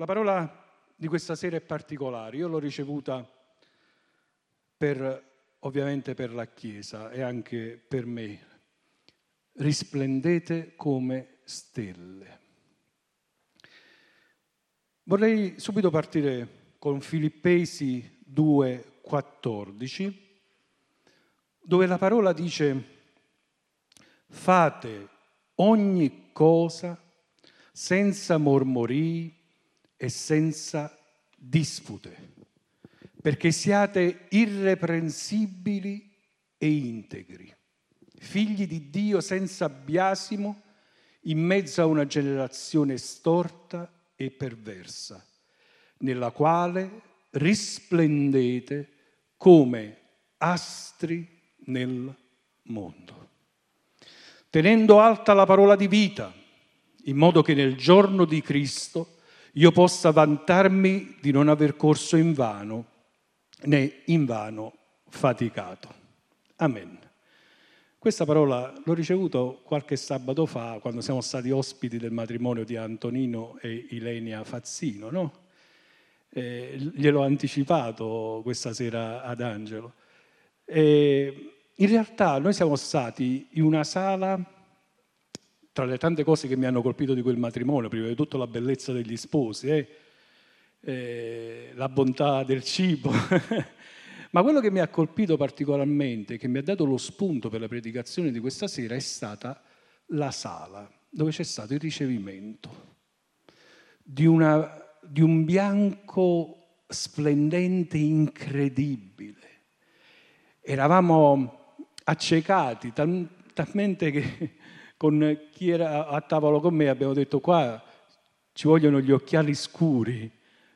La parola di questa sera è particolare, io l'ho ricevuta per, ovviamente per la Chiesa e anche per me. Risplendete come stelle. Vorrei subito partire con Filippesi 2,14, dove la parola dice fate ogni cosa senza mormorii e senza dispute, perché siate irreprensibili e integri, figli di Dio senza biasimo, in mezzo a una generazione storta e perversa, nella quale risplendete come astri nel mondo, tenendo alta la parola di vita, in modo che nel giorno di Cristo io possa vantarmi di non aver corso in vano né in vano faticato. Amen. Questa parola l'ho ricevuta qualche sabato fa quando siamo stati ospiti del matrimonio di Antonino e Ilenia Fazzino, no? Eh, gliel'ho anticipato questa sera ad Angelo. E in realtà noi siamo stati in una sala tra le tante cose che mi hanno colpito di quel matrimonio, prima di tutto la bellezza degli sposi, eh, eh, la bontà del cibo, ma quello che mi ha colpito particolarmente, che mi ha dato lo spunto per la predicazione di questa sera, è stata la sala dove c'è stato il ricevimento di, una, di un bianco splendente, incredibile. Eravamo accecati tal, talmente che con chi era a tavolo con me abbiamo detto qua ci vogliono gli occhiali scuri,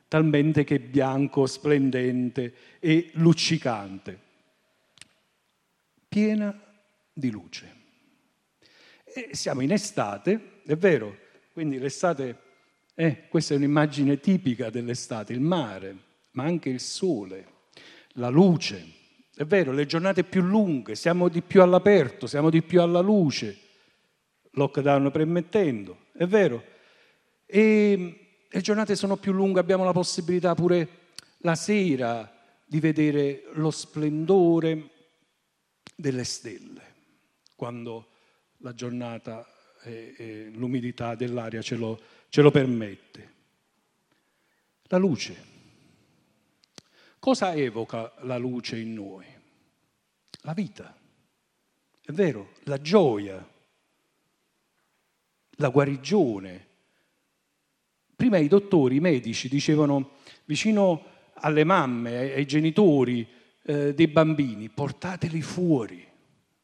talmente che bianco, splendente e luccicante, piena di luce. E siamo in estate, è vero, quindi l'estate, eh, questa è un'immagine tipica dell'estate, il mare, ma anche il sole, la luce. È vero, le giornate più lunghe, siamo di più all'aperto, siamo di più alla luce lockdown permettendo, è vero. E le giornate sono più lunghe, abbiamo la possibilità pure la sera di vedere lo splendore delle stelle, quando la giornata e, l'umidità dell'aria ce lo, ce lo permette. La luce. Cosa evoca la luce in noi? La vita. È vero, la gioia, la guarigione. Prima i dottori, i medici dicevano vicino alle mamme, ai genitori eh, dei bambini, portateli fuori,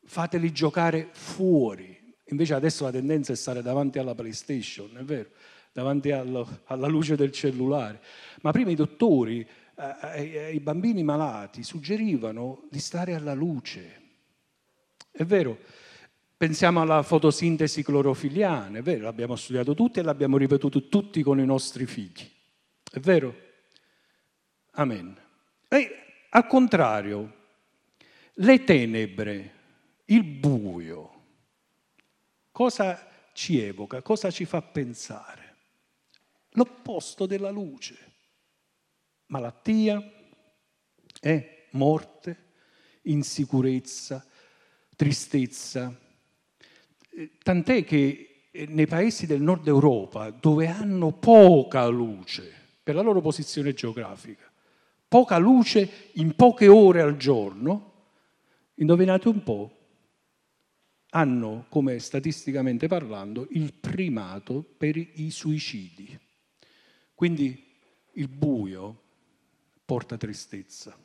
fateli giocare fuori. Invece adesso la tendenza è stare davanti alla PlayStation, è vero, davanti allo, alla luce del cellulare. Ma prima i dottori eh, ai, ai bambini malati suggerivano di stare alla luce. È vero, Pensiamo alla fotosintesi clorofiliana, è vero, l'abbiamo studiato tutti e l'abbiamo ripetuto tutti con i nostri figli. È vero? Amen. E al contrario, le tenebre, il buio, cosa ci evoca, cosa ci fa pensare? L'opposto della luce. Malattia, eh, morte, insicurezza, tristezza, tant'è che eh, nei paesi del nord Europa, dove hanno poca luce per la loro posizione geografica, poca luce in poche ore al giorno, indovinate un po', hanno, come statisticamente parlando, il primato per i suicidi. Quindi il buio porta tristezza.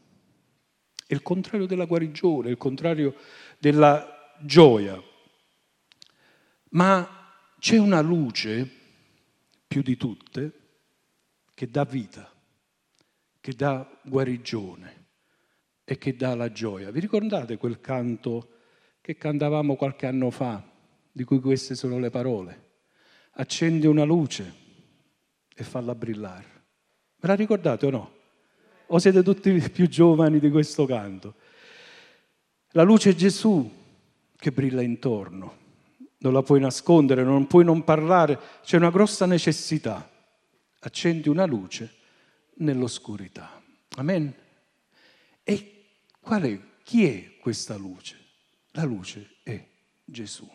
È il contrario della guarigione, è il contrario della gioia. Ma c'è una luce, più di tutte, che dà vita, che dà guarigione e che dà la gioia. Vi ricordate quel canto che cantavamo qualche anno fa, di cui queste sono le parole? Accendi una luce e falla brillare. Ve la ricordate o no? O siete tutti più giovani di questo canto? La luce è Gesù che brilla intorno non la puoi nascondere, non puoi non parlare, c'è una grossa necessità. accendi una luce nell'oscurità. Amen. E qual è, chi è questa luce? La luce è Gesù.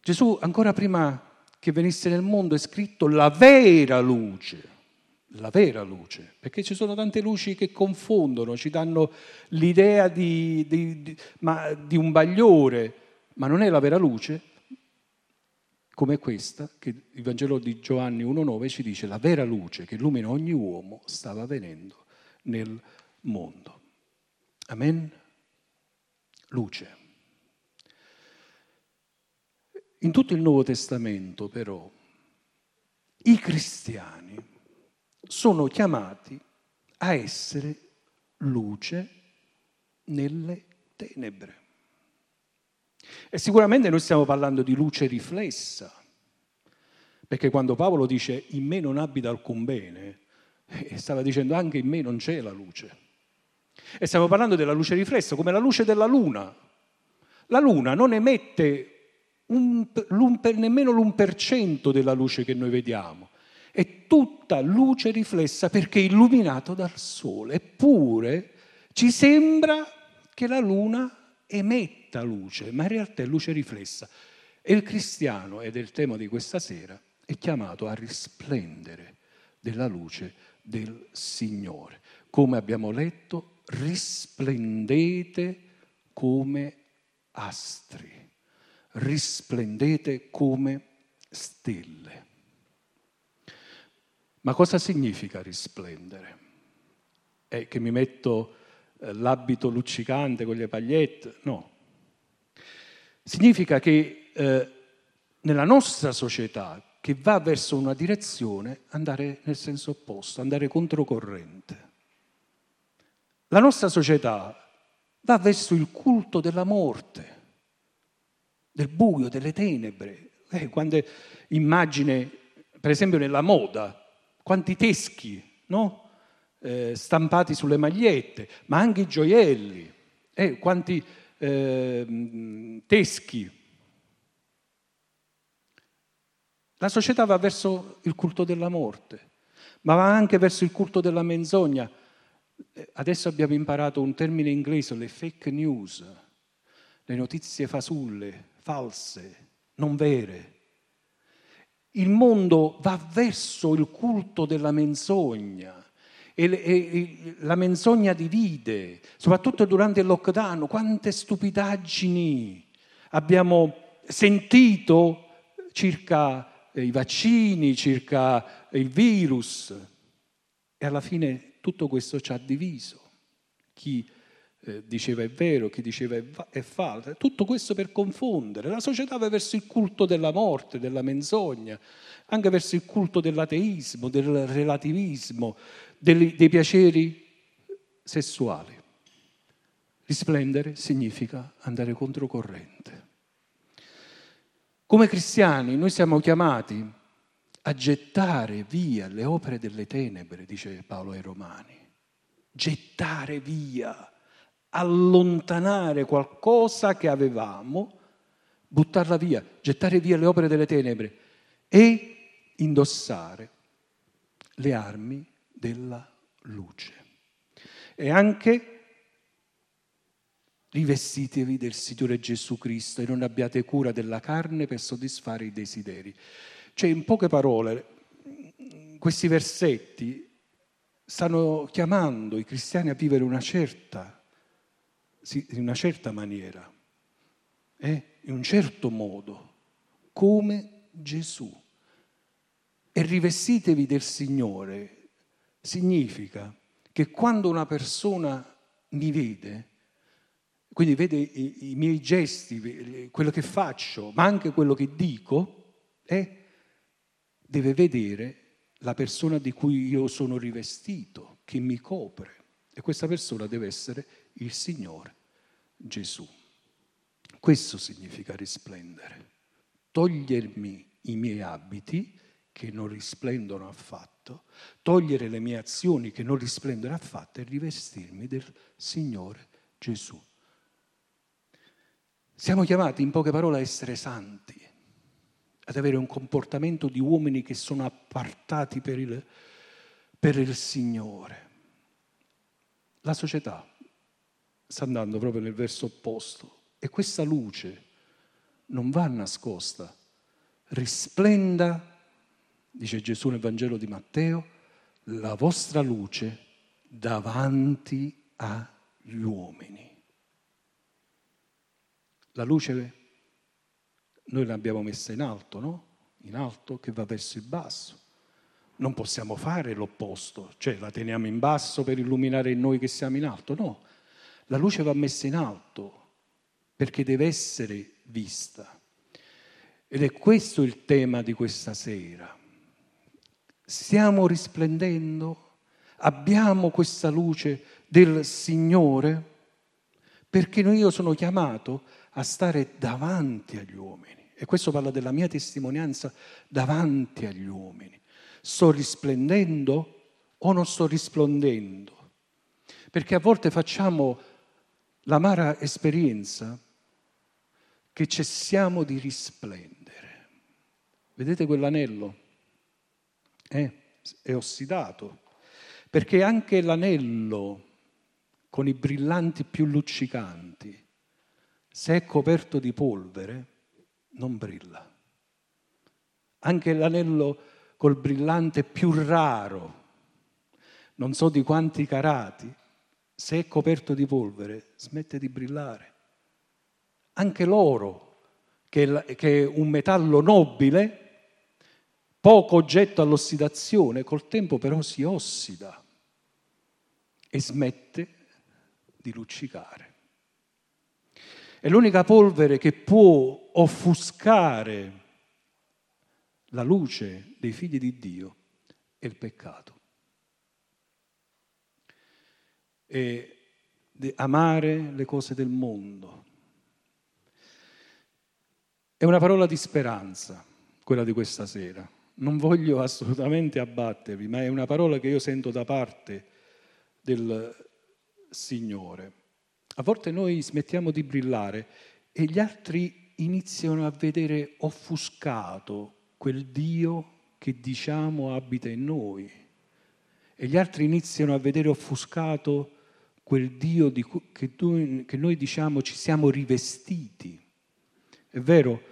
Gesù ancora prima che venisse nel mondo è scritto la vera luce, la vera luce, perché ci sono tante luci che confondono, ci danno l'idea di, di, di, ma, di un bagliore, ma non è la vera luce, come questa che il Vangelo di Giovanni 1.9 ci dice la vera luce che illumina ogni uomo stava venendo nel mondo. Amen? Luce. In tutto il Nuovo Testamento però i cristiani sono chiamati a essere luce nelle tenebre. E sicuramente noi stiamo parlando di luce riflessa, perché quando Paolo dice in me non abita alcun bene, eh, stava dicendo anche in me non c'è la luce. E stiamo parlando della luce riflessa, come la luce della luna. La luna non emette un, nemmeno l'1% della luce che noi vediamo. È tutta luce riflessa perché è illuminato dal sole. Eppure ci sembra che la luna emetta luce, ma in realtà è luce riflessa. E il cristiano, ed è il tema di questa sera, è chiamato a risplendere della luce del Signore. Come abbiamo letto, risplendete come astri, risplendete come stelle. Ma cosa significa risplendere? È che mi metto eh, l'abito luccicante con le pagliette, no. Significa che eh, nella nostra società, che va verso una direzione, andare nel senso opposto, andare controcorrente. La nostra società va verso il culto della morte, del buio, delle tenebre. Eh, quando immagine, per esempio nella moda, quanti teschi, no? eh, stampati sulle magliette, ma anche i gioielli, eh, quanti eh, teschi. La società va verso il culto della morte, ma va anche verso il culto della menzogna. Eh, adesso abbiamo imparato un termine inglese, le fake news, le notizie fasulle, false, non vere. Il mondo va verso il culto della menzogna e, e, la menzogna divide, soprattutto durante il lockdown, quante stupidaggini abbiamo sentito circa i vaccini, circa il virus e alla fine tutto questo ci ha diviso. Chi eh, diceva è vero, chi diceva è, è falso, tutto questo per confondere. La società va verso il culto della morte, della menzogna, anche verso il culto dell'ateismo, del relativismo, dei, dei piaceri sessuali. Risplendere significa andare controcorrente. Come cristiani noi siamo chiamati a gettare via le opere delle tenebre, dice Paolo ai Romani. Gettare via, allontanare qualcosa che avevamo, buttarla via, gettare via le opere delle tenebre e indossare le armi della luce. E anche rivestitevi del Signore Gesù Cristo e non abbiate cura della carne per soddisfare i desideri. Cioè, in poche parole, questi versetti stanno chiamando i cristiani a vivere una certa, in una certa maniera, eh? in un certo modo, come Gesù. E rivestitevi del Signore significa che quando una persona mi vede, quindi vede i, i miei gesti, quello che faccio, ma anche quello che dico, eh, deve vedere la persona di cui io sono rivestito, che mi copre. E questa persona deve essere il Signore Gesù. Questo significa risplendere, togliermi i miei abiti che non risplendono affatto, togliere le mie azioni che non risplendono affatto e rivestirmi del Signore Gesù. Siamo chiamati in poche parole a essere santi, ad avere un comportamento di uomini che sono appartati per il, per il Signore. La società sta andando proprio nel verso opposto e questa luce non va nascosta, risplenda, dice Gesù nel Vangelo di Matteo, la vostra luce davanti agli uomini. La luce noi l'abbiamo messa in alto, no? In alto che va verso il basso. Non possiamo fare l'opposto, cioè la teniamo in basso per illuminare noi che siamo in alto, no. La luce va messa in alto perché deve essere vista. Ed è questo il tema di questa sera. Stiamo risplendendo? Abbiamo questa luce del Signore? Perché io sono chiamato a stare davanti agli uomini. E questo parla della mia testimonianza davanti agli uomini. Sto risplendendo o non sto rispondendo? Perché a volte facciamo l'amara esperienza che cessiamo di risplendere. Vedete quell'anello? Eh, è ossidato, perché anche l'anello con i brillanti più luccicanti, se è coperto di polvere, non brilla. Anche l'anello col brillante più raro, non so di quanti carati, se è coperto di polvere, smette di brillare. Anche l'oro, che è un metallo nobile, poco oggetto all'ossidazione, col tempo però si ossida e smette di luccicare. È l'unica polvere che può offuscare la luce dei figli di Dio è il peccato. E amare le cose del mondo. È una parola di speranza, quella di questa sera. Non voglio assolutamente abbattervi, ma è una parola che io sento da parte del Signore. A volte noi smettiamo di brillare e gli altri iniziano a vedere offuscato quel Dio che diciamo abita in noi. E gli altri iniziano a vedere offuscato quel Dio cui, che, tu, che noi diciamo ci siamo rivestiti. È vero?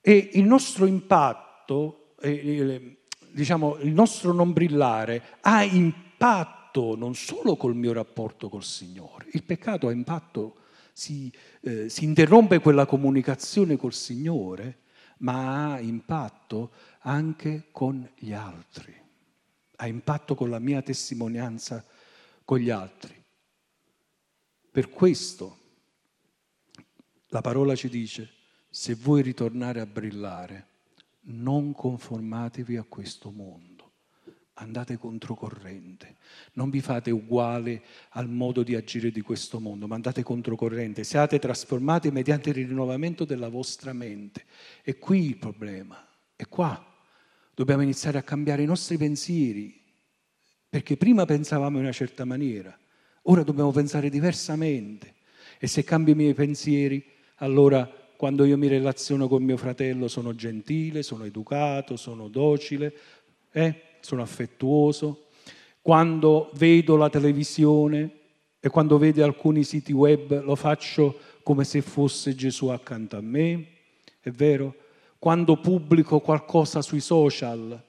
E il nostro impatto, eh, diciamo, il nostro non brillare ha impatto non solo col mio rapporto col Signore, il peccato ha impatto, si, eh, si interrompe quella comunicazione col Signore, ma ha impatto anche con gli altri, ha impatto con la mia testimonianza con gli altri. Per questo la parola ci dice, se vuoi ritornare a brillare, non conformatevi a questo mondo andate controcorrente, non vi fate uguale al modo di agire di questo mondo, ma andate controcorrente, siate trasformati mediante il rinnovamento della vostra mente. E qui il problema, è qua. Dobbiamo iniziare a cambiare i nostri pensieri, perché prima pensavamo in una certa maniera, ora dobbiamo pensare diversamente. E se cambio i miei pensieri, allora quando io mi relaziono con mio fratello sono gentile, sono educato, sono docile, eh? sono affettuoso, quando vedo la televisione e quando vedo alcuni siti web lo faccio come se fosse Gesù accanto a me, è vero? Quando pubblico qualcosa sui social,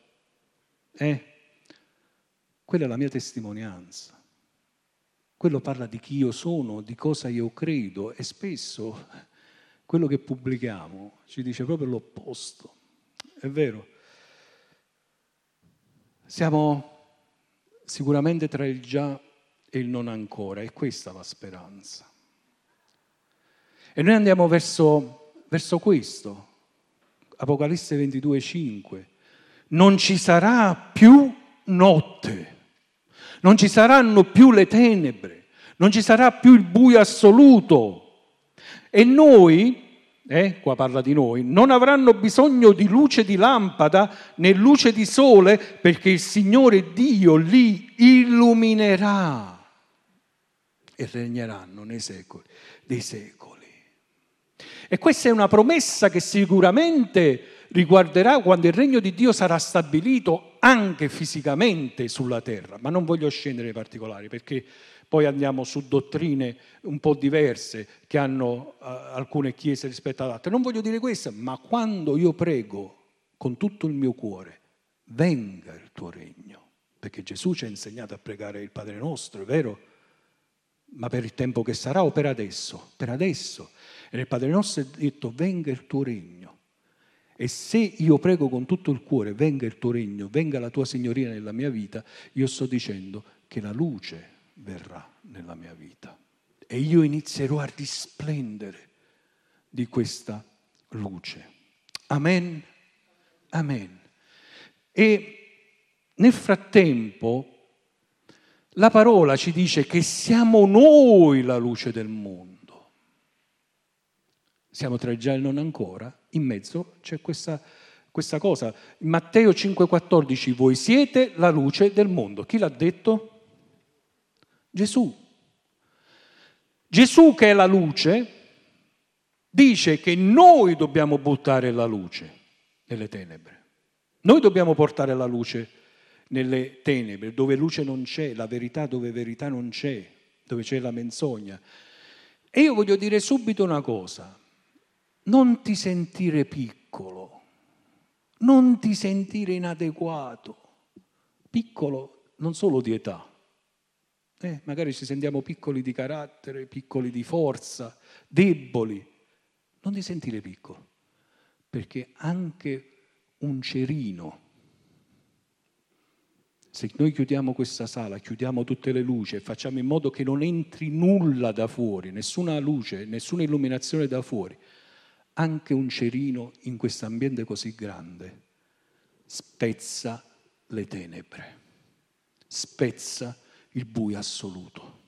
eh? Quella è la mia testimonianza. Quello parla di chi io sono, di cosa io credo e spesso quello che pubblichiamo ci dice proprio l'opposto. È vero? Siamo sicuramente tra il già e il non ancora, è questa la speranza. E noi andiamo verso, verso questo, Apocalisse 22, 5. Non ci sarà più notte, non ci saranno più le tenebre, non ci sarà più il buio assoluto. E noi eh, qua parla di noi, non avranno bisogno di luce di lampada né luce di sole perché il Signore Dio li illuminerà e regneranno nei secoli dei secoli. E questa è una promessa che sicuramente riguarderà quando il regno di Dio sarà stabilito anche fisicamente sulla terra, ma non voglio scendere nei particolari perché poi andiamo su dottrine un po' diverse che hanno uh, alcune chiese rispetto ad altre. Non voglio dire questo, ma quando io prego con tutto il mio cuore, venga il tuo regno, perché Gesù ci ha insegnato a pregare il Padre nostro, è vero? Ma per il tempo che sarà o per adesso? Per adesso. E nel Padre nostro è detto venga il tuo regno. E se io prego con tutto il cuore, venga il tuo regno, venga la tua signoria nella mia vita, io sto dicendo che la luce verrà nella mia vita. E io inizierò a risplendere di questa luce. Amen. Amen. E nel frattempo la parola ci dice che siamo noi la luce del mondo. Siamo tra il già e il non ancora, in mezzo c'è questa, questa cosa. Matteo 5,14 voi siete la luce del mondo. Chi l'ha detto? Gesù. Gesù che è la luce dice che noi dobbiamo buttare la luce nelle tenebre. Noi dobbiamo portare la luce nelle tenebre, dove luce non c'è, la verità dove verità non c'è, dove c'è la menzogna. E io voglio dire subito una cosa, non ti sentire piccolo, non ti sentire inadeguato, piccolo non solo di età, eh, magari ci sentiamo piccoli di carattere, piccoli di forza, deboli, non ti sentire piccolo, perché anche un cerino, se noi chiudiamo questa sala, chiudiamo tutte le luci e facciamo in modo che non entri nulla da fuori, nessuna luce, nessuna illuminazione da fuori, anche un cerino in questo ambiente così grande spezza le tenebre, spezza il buio assoluto.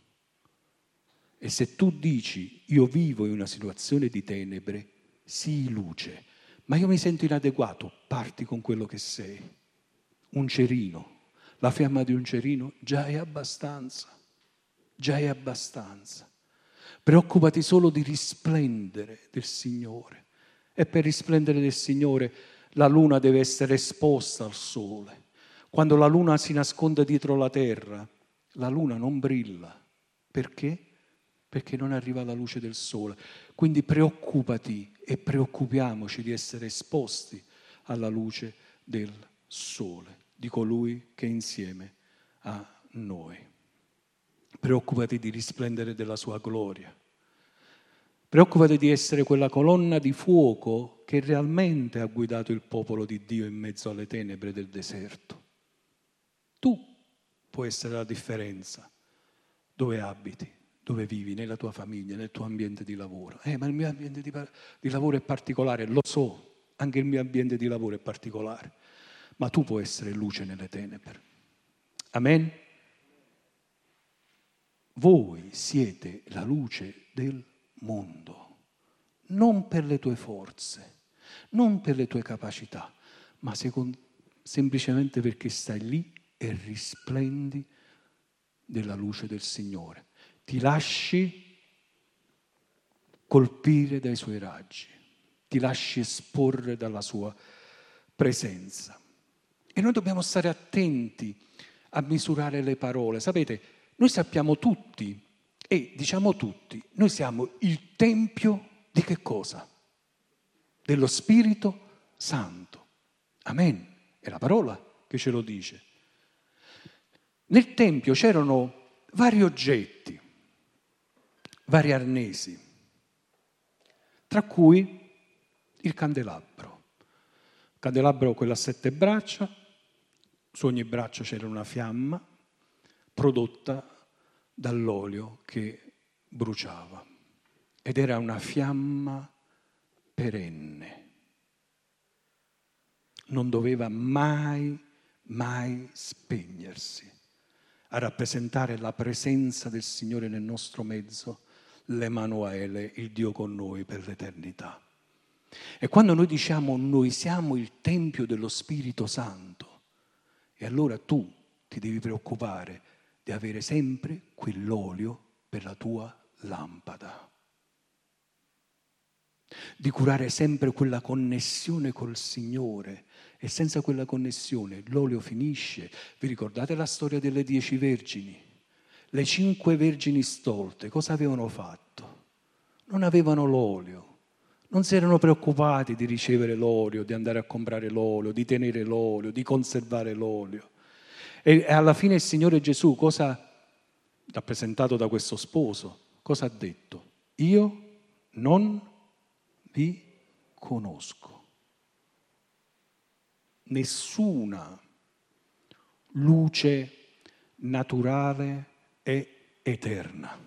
E se tu dici io vivo in una situazione di tenebre, sii luce, ma io mi sento inadeguato, parti con quello che sei. Un cerino, la fiamma di un cerino già è abbastanza, già è abbastanza. Preoccupati solo di risplendere del Signore. E per risplendere del Signore la luna deve essere esposta al sole. Quando la luna si nasconde dietro la terra, la luna non brilla. Perché? Perché non arriva la luce del sole. Quindi preoccupati e preoccupiamoci di essere esposti alla luce del sole, di colui che è insieme a noi. Preoccupati di risplendere della sua gloria. Preoccupati di essere quella colonna di fuoco che realmente ha guidato il popolo di Dio in mezzo alle tenebre del deserto. Tu puoi essere la differenza dove abiti, dove vivi, nella tua famiglia, nel tuo ambiente di lavoro. Eh, ma il mio ambiente di, di lavoro è particolare, lo so, anche il mio ambiente di lavoro è particolare, ma tu puoi essere luce nelle tenebre. Amen? Voi siete la luce del mondo, non per le tue forze, non per le tue capacità, ma secondo, semplicemente perché stai lì e risplendi della luce del Signore. Ti lasci colpire dai suoi raggi, ti lasci esporre dalla sua presenza. E noi dobbiamo stare attenti a misurare le parole. Sapete, noi sappiamo tutti, e diciamo tutti, noi siamo il tempio di che cosa? Dello Spirito Santo. Amen. È la parola che ce lo dice. Nel Tempio c'erano vari oggetti, vari arnesi, tra cui il candelabro. Il candelabro quello a sette braccia, su ogni braccio c'era una fiamma prodotta dall'olio che bruciava ed era una fiamma perenne. Non doveva mai, mai spegnersi a rappresentare la presenza del Signore nel nostro mezzo, l'Emanuele, il Dio con noi per l'eternità. E quando noi diciamo noi siamo il Tempio dello Spirito Santo, e allora tu ti devi preoccupare di avere sempre quell'olio per la tua lampada. di curare sempre quella connessione col Signore. E senza quella connessione l'olio finisce. Vi ricordate la storia delle dieci vergini? Le cinque vergini stolte cosa avevano fatto? Non avevano l'olio. Non si erano preoccupati di ricevere l'olio, di andare a comprare l'olio, di tenere l'olio, di conservare l'olio. E alla fine il Signore Gesù cosa rappresentato da questo sposo, cosa ha detto? Io non vi conosco. Nessuna luce naturale è eterna.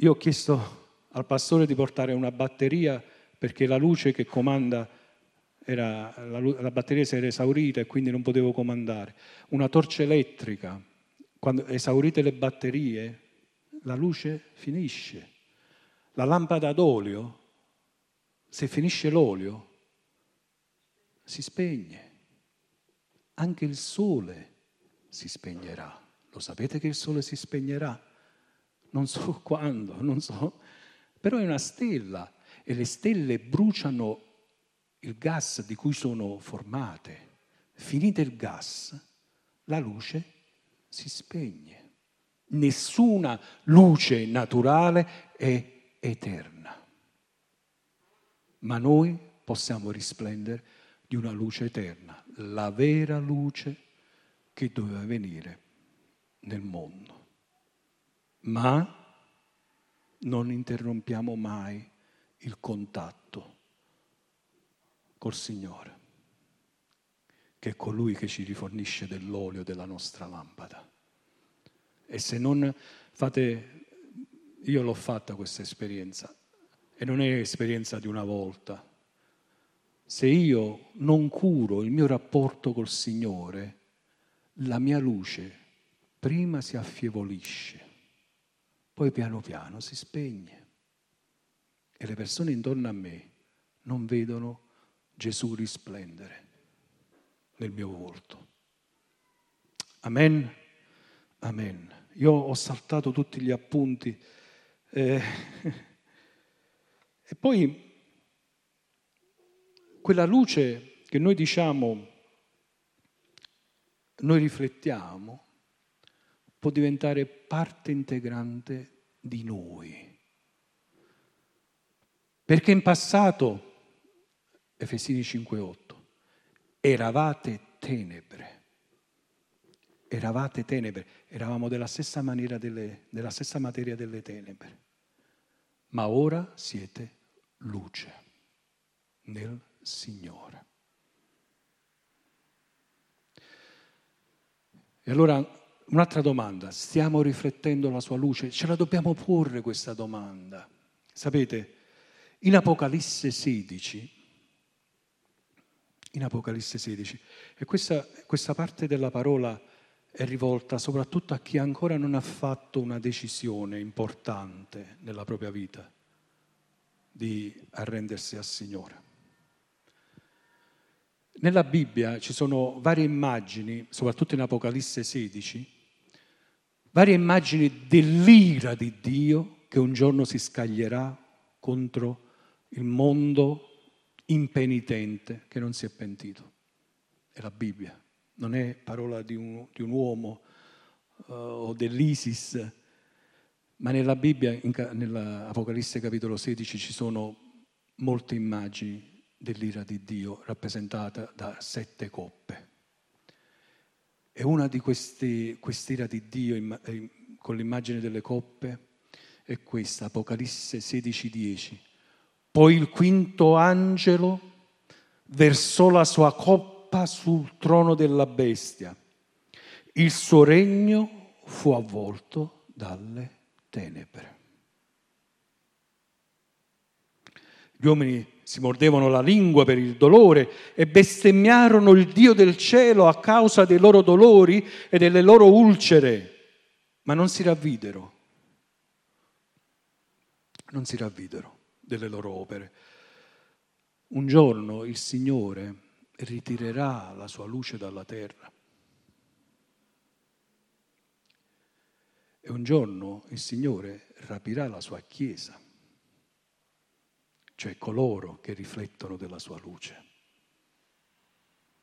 Io ho chiesto al pastore di portare una batteria perché la luce che comanda era, la, la batteria si era esaurita e quindi non potevo comandare. Una torcia elettrica, quando esaurite le batterie, la luce finisce. La lampada d'olio, se finisce l'olio, si spegne. Anche il sole si spegnerà. Lo sapete che il sole si spegnerà? Non so quando, non so, però è una stella e le stelle bruciano il gas di cui sono formate. Finito il gas, la luce si spegne. Nessuna luce naturale è eterna. Ma noi possiamo risplendere di una luce eterna, la vera luce che doveva venire nel mondo. Ma non interrompiamo mai il contatto col Signore, che è colui che ci rifornisce dell'olio della nostra lampada. E se non fate, io l'ho fatta questa esperienza, e non è esperienza di una volta. Se io non curo il mio rapporto col Signore, la mia luce prima si affievolisce, poi piano piano si spegne e le persone intorno a me non vedono Gesù risplendere nel mio volto. Amen. Amen. Io ho saltato tutti gli appunti. Eh, e poi quella luce che noi diciamo, noi riflettiamo, può diventare parte integrante di noi. Perché in passato Efesini 5:8. Eravate tenebre. Eravate tenebre, eravamo della stessa delle, della stessa materia delle tenebre. Ma ora siete luce nel Signore. E allora un'altra domanda, stiamo riflettendo la sua luce? Ce la dobbiamo porre questa domanda. Sapete, in Apocalisse 16 in Apocalisse 16. E questa, questa parte della parola è rivolta soprattutto a chi ancora non ha fatto una decisione importante nella propria vita di arrendersi al Signore. Nella Bibbia ci sono varie immagini, soprattutto in Apocalisse 16, varie immagini dell'ira di Dio che un giorno si scaglierà contro il mondo impenitente che non si è pentito. È la Bibbia, non è parola di un, di un uomo uh, o dell'ISIS, ma nella Bibbia, nell'Apocalisse capitolo 16, ci sono molte immagini dell'ira di Dio rappresentata da sette coppe. E una di queste, quest'ira di Dio eh, con l'immagine delle coppe è questa, Apocalisse 16, 10. Poi il quinto angelo versò la sua coppa sul trono della bestia. Il suo regno fu avvolto dalle tenebre. Gli uomini si mordevano la lingua per il dolore e bestemmiarono il Dio del cielo a causa dei loro dolori e delle loro ulcere, ma non si ravvidero. Non si ravvidero delle loro opere. Un giorno il Signore ritirerà la sua luce dalla terra. E un giorno il Signore rapirà la sua Chiesa. Cioè coloro che riflettono della sua luce.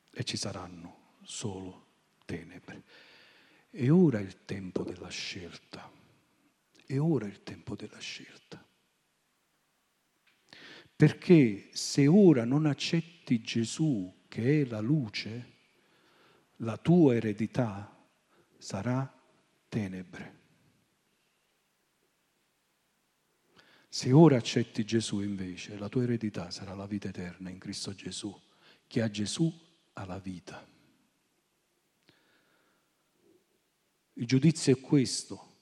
E ci saranno solo tenebre. E ora è il tempo della scelta. E ora è il tempo della scelta. Perché se ora non accetti Gesù, che è la luce, la tua eredità sarà tenebre. Se ora accetti Gesù invece, la tua eredità sarà la vita eterna in Cristo Gesù. Chi ha Gesù ha la vita. Il giudizio è questo.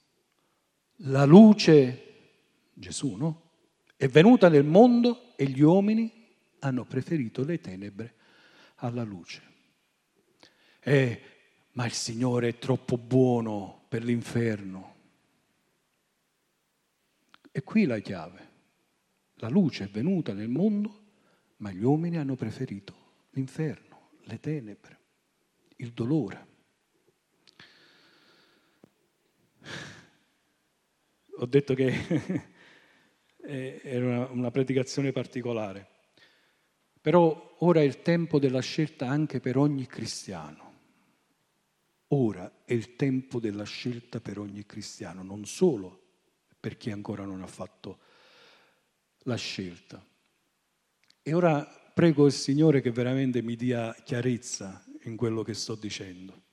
La luce, Gesù, no? È venuta nel mondo e gli uomini hanno preferito le tenebre alla luce. Eh, ma il Signore è troppo buono per l'inferno. E qui la chiave. La luce è venuta nel mondo, ma gli uomini hanno preferito l'inferno, le tenebre, il dolore. Ho detto che era una, una predicazione particolare, però ora è il tempo della scelta anche per ogni cristiano. Ora è il tempo della scelta per ogni cristiano, non solo per chi ancora non ha fatto la scelta. E ora prego il Signore che veramente mi dia chiarezza in quello che sto dicendo.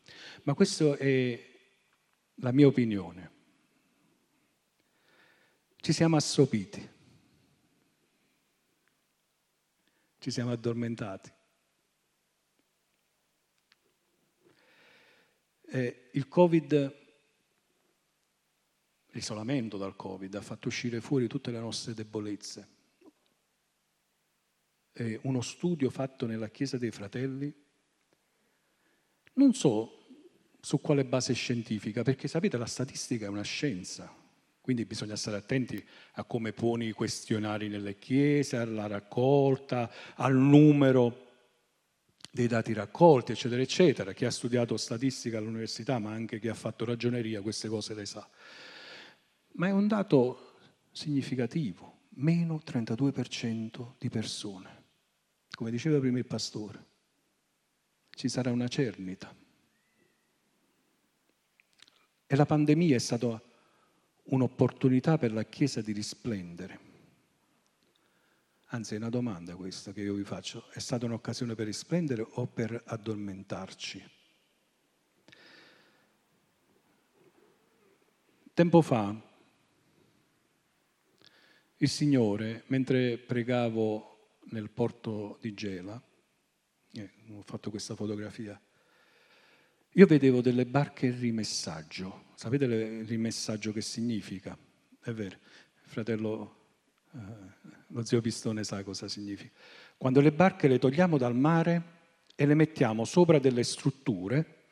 Ma questa è la mia opinione. Ci siamo assopiti, ci siamo addormentati. Eh, il Covid l'isolamento dal Covid ha fatto uscire fuori tutte le nostre debolezze. E uno studio fatto nella Chiesa dei Fratelli, non so su quale base scientifica, perché sapete la statistica è una scienza, quindi bisogna stare attenti a come poni i questionari nelle chiese, alla raccolta, al numero dei dati raccolti, eccetera, eccetera. Chi ha studiato statistica all'università, ma anche chi ha fatto ragioneria, queste cose le sa. Ma è un dato significativo, meno 32% di persone. Come diceva prima il pastore, ci sarà una cernita. E la pandemia è stata un'opportunità per la Chiesa di risplendere. Anzi, è una domanda questa che io vi faccio. È stata un'occasione per risplendere o per addormentarci? Tempo fa il Signore, mentre pregavo nel porto di Gela, eh, ho fatto questa fotografia, io vedevo delle barche rimessaggio. Sapete il rimessaggio che significa? È vero, il fratello, eh, lo zio Pistone sa cosa significa. Quando le barche le togliamo dal mare e le mettiamo sopra delle strutture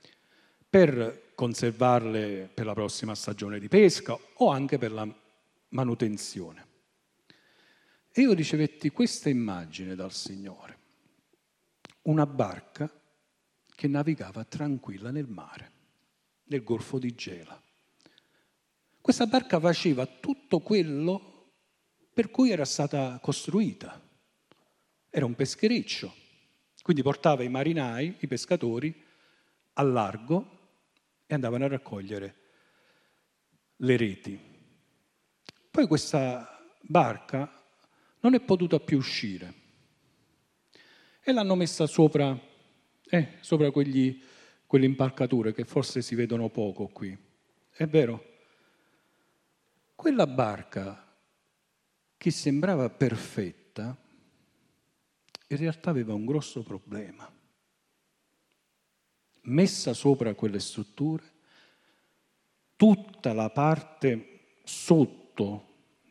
per conservarle per la prossima stagione di pesca o anche per la manutenzione. E io ricevetti questa immagine dal Signore, una barca che navigava tranquilla nel mare, nel golfo di Gela. Questa barca faceva tutto quello per cui era stata costruita. Era un peschereccio, quindi portava i marinai, i pescatori, al largo e andavano a raccogliere le reti. Poi questa barca non è potuta più uscire. E l'hanno messa sopra, eh, sopra quegli, quelle impalcature che forse si vedono poco qui. È vero? Quella barca che sembrava perfetta, in realtà aveva un grosso problema. Messa sopra quelle strutture, tutta la parte sotto,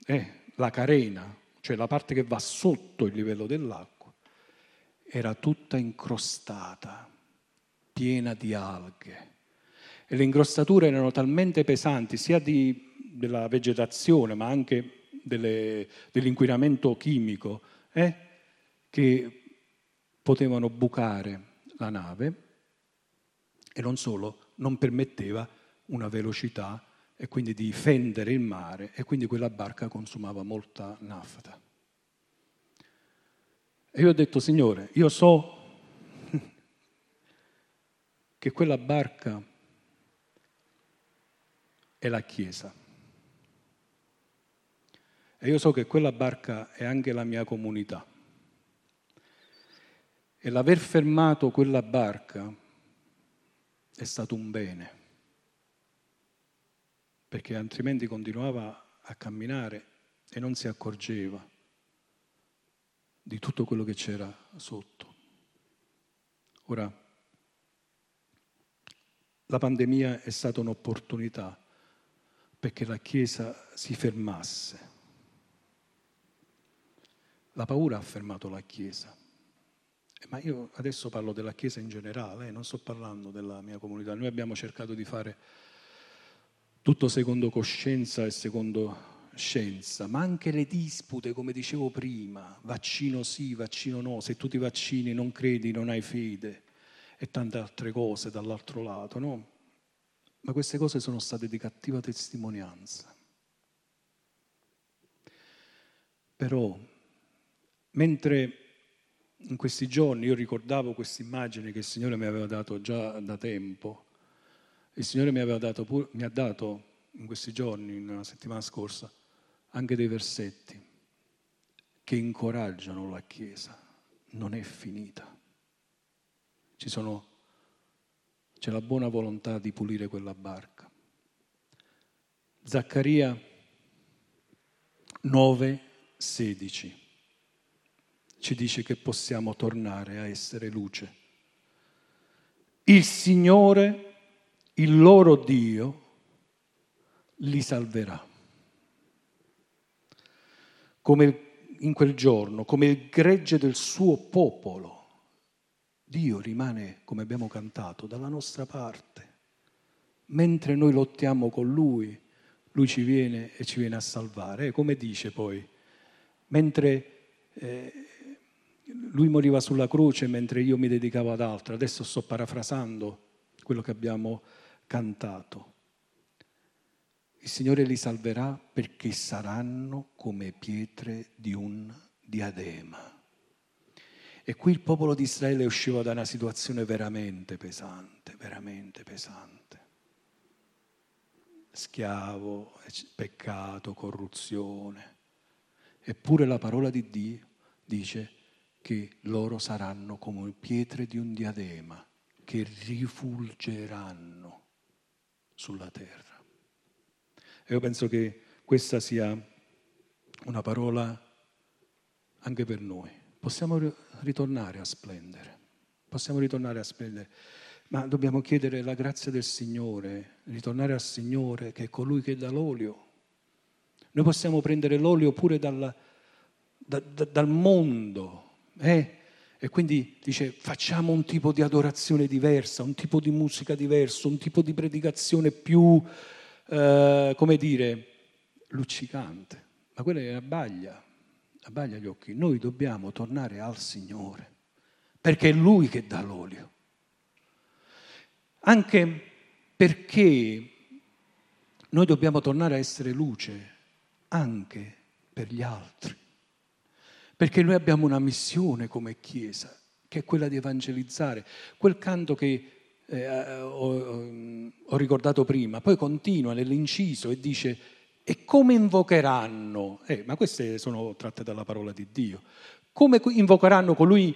eh, la carena, cioè la parte che va sotto il livello dell'acqua, era tutta incrostata, piena di alghe. E le incrostature erano talmente pesanti, sia di, della vegetazione, ma anche delle, dell'inquinamento chimico, eh, che potevano bucare la nave e non solo, non permetteva una velocità e quindi di fendere il mare e quindi quella barca consumava molta nafta. E io ho detto, Signore, io so che quella barca è la Chiesa. E io so che quella barca è anche la mia comunità. E l'aver fermato quella barca è stato un bene, perché altrimenti continuava a camminare e non si accorgeva di tutto quello che c'era sotto. Ora, la pandemia è stata un'opportunità perché la Chiesa si fermasse. La paura ha fermato la Chiesa. Ma io adesso parlo della Chiesa in generale, eh, non sto parlando della mia comunità. Noi abbiamo cercato di fare tutto secondo coscienza e secondo scienza, ma anche le dispute, come dicevo prima, vaccino sì, vaccino no, se tu ti vaccini non credi, non hai fede e tante altre cose dall'altro lato, no? Ma queste cose sono state di cattiva testimonianza. Però, mentre in questi giorni io ricordavo questa immagine che il Signore mi aveva dato già da tempo, il Signore mi, dato, mi ha dato in questi giorni, nella settimana scorsa, anche dei versetti che incoraggiano la Chiesa. Non è finita. Sono, c'è la buona volontà di pulire quella barca. Zaccaria 9, 16 ci dice che possiamo tornare a essere luce. Il Signore, il loro Dio, li salverà. Come in quel giorno, come il gregge del suo popolo Dio rimane, come abbiamo cantato, dalla nostra parte. Mentre noi lottiamo con Lui, Lui ci viene e ci viene a salvare. E come dice poi, mentre eh, Lui moriva sulla croce mentre io mi dedicavo ad altro, adesso sto parafrasando quello che abbiamo cantato. Il Signore li salverà perché saranno come pietre di un diadema. E qui il popolo di Israele usciva da una situazione veramente pesante, veramente pesante. Schiavo, peccato, corruzione. Eppure la parola di Dio dice che loro saranno come pietre di un diadema che rifulgeranno sulla terra. E io penso che questa sia una parola anche per noi possiamo ritornare a splendere, possiamo ritornare a splendere, ma dobbiamo chiedere la grazia del Signore, ritornare al Signore che è colui che dà l'olio. Noi possiamo prendere l'olio pure dal, da, da, dal mondo, eh? E quindi dice facciamo un tipo di adorazione diversa, un tipo di musica diverso, un tipo di predicazione più, eh, come dire, luccicante. Ma quella è una baglia, abbaglia gli occhi, noi dobbiamo tornare al Signore, perché è Lui che dà l'olio. Anche perché noi dobbiamo tornare a essere luce anche per gli altri, perché noi abbiamo una missione come Chiesa, che è quella di evangelizzare. Quel canto che eh, ho, ho ricordato prima, poi continua nell'inciso e dice e come invocheranno? Eh, ma queste sono tratte dalla parola di Dio. Come invocheranno colui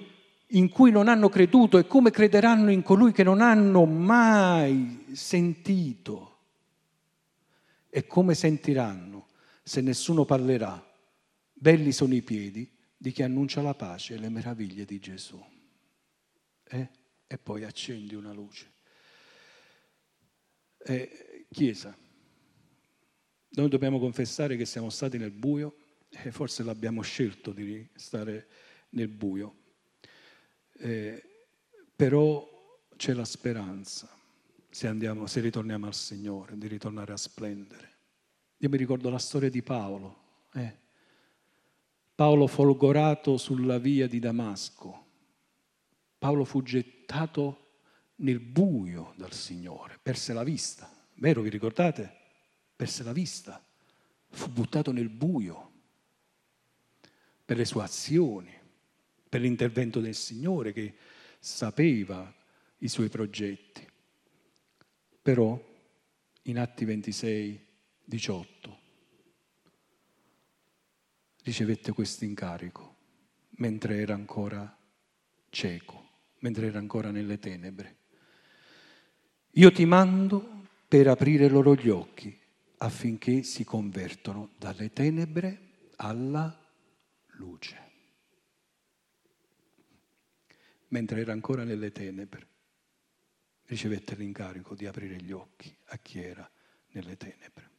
in cui non hanno creduto e come crederanno in colui che non hanno mai sentito? E come sentiranno se nessuno parlerà? Belli sono i piedi di chi annuncia la pace e le meraviglie di Gesù. Eh? E poi accendi una luce. Eh, chiesa, noi dobbiamo confessare che siamo stati nel buio e forse l'abbiamo scelto di stare nel buio. Eh, però c'è la speranza, se, andiamo, se ritorniamo al Signore, di ritornare a splendere. Io mi ricordo la storia di Paolo. Eh. Paolo folgorato sulla via di Damasco. Paolo fu gettato nel buio dal Signore, perse la vista. Vero, vi ricordate? perse la vista, fu buttato nel buio per le sue azioni, per l'intervento del Signore che sapeva i suoi progetti. Però in Atti 26, 18 ricevette questo incarico mentre era ancora cieco, mentre era ancora nelle tenebre. Io ti mando per aprire loro gli occhi affinché si convertono dalle tenebre alla luce. Mentre era ancora nelle tenebre, ricevette l'incarico di aprire gli occhi a chi era nelle tenebre.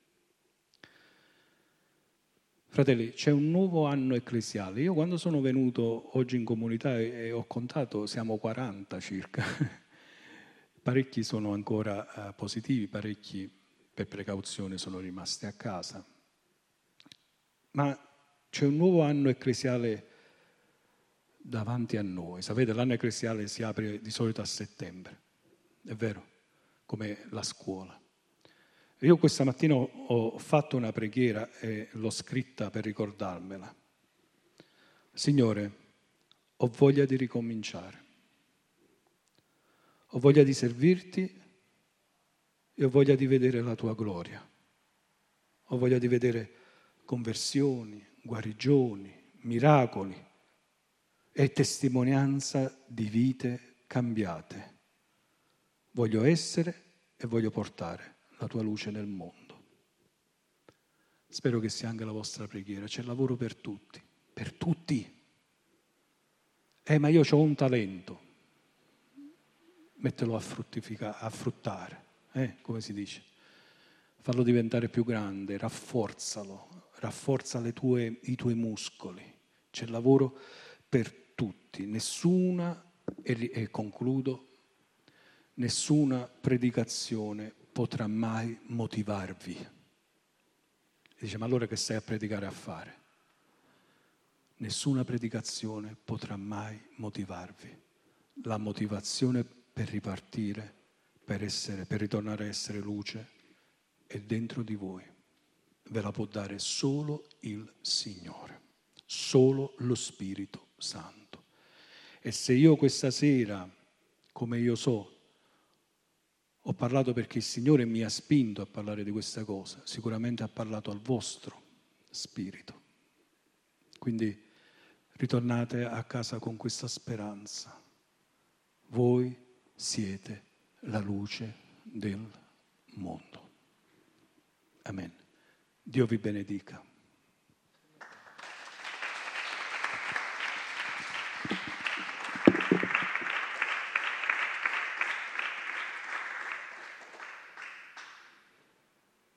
Fratelli, c'è un nuovo anno ecclesiale. Io quando sono venuto oggi in comunità e ho contato, siamo 40 circa. parecchi sono ancora uh, positivi, parecchi per precauzione sono rimasti a casa. Ma c'è un nuovo anno ecclesiale davanti a noi. Sapete, l'anno ecclesiale si apre di solito a settembre, è vero, come la scuola. Io questa mattina ho fatto una preghiera e l'ho scritta per ricordarmela. Signore, ho voglia di ricominciare. Ho voglia di servirti e ho voglia di vedere la tua gloria. Ho voglia di vedere conversioni, guarigioni, miracoli e testimonianza di vite cambiate. Voglio essere e voglio portare la tua luce nel mondo. Spero che sia anche la vostra preghiera. C'è lavoro per tutti, per tutti. Eh, ma io ho un talento. Mettelo a, a fruttare, eh, come si dice. Fallo diventare più grande, rafforzalo, rafforza tue, i tuoi muscoli. C'è lavoro per tutti. Nessuna, e, e concludo, nessuna predicazione potrà mai motivarvi. E dice, ma allora che stai a predicare a fare? Nessuna predicazione potrà mai motivarvi. La motivazione per ripartire, per, essere, per ritornare a essere luce, è dentro di voi. Ve la può dare solo il Signore, solo lo Spirito Santo. E se io questa sera, come io so, ho parlato perché il Signore mi ha spinto a parlare di questa cosa, sicuramente ha parlato al vostro spirito. Quindi ritornate a casa con questa speranza. Voi siete la luce del mondo. Amen. Dio vi benedica.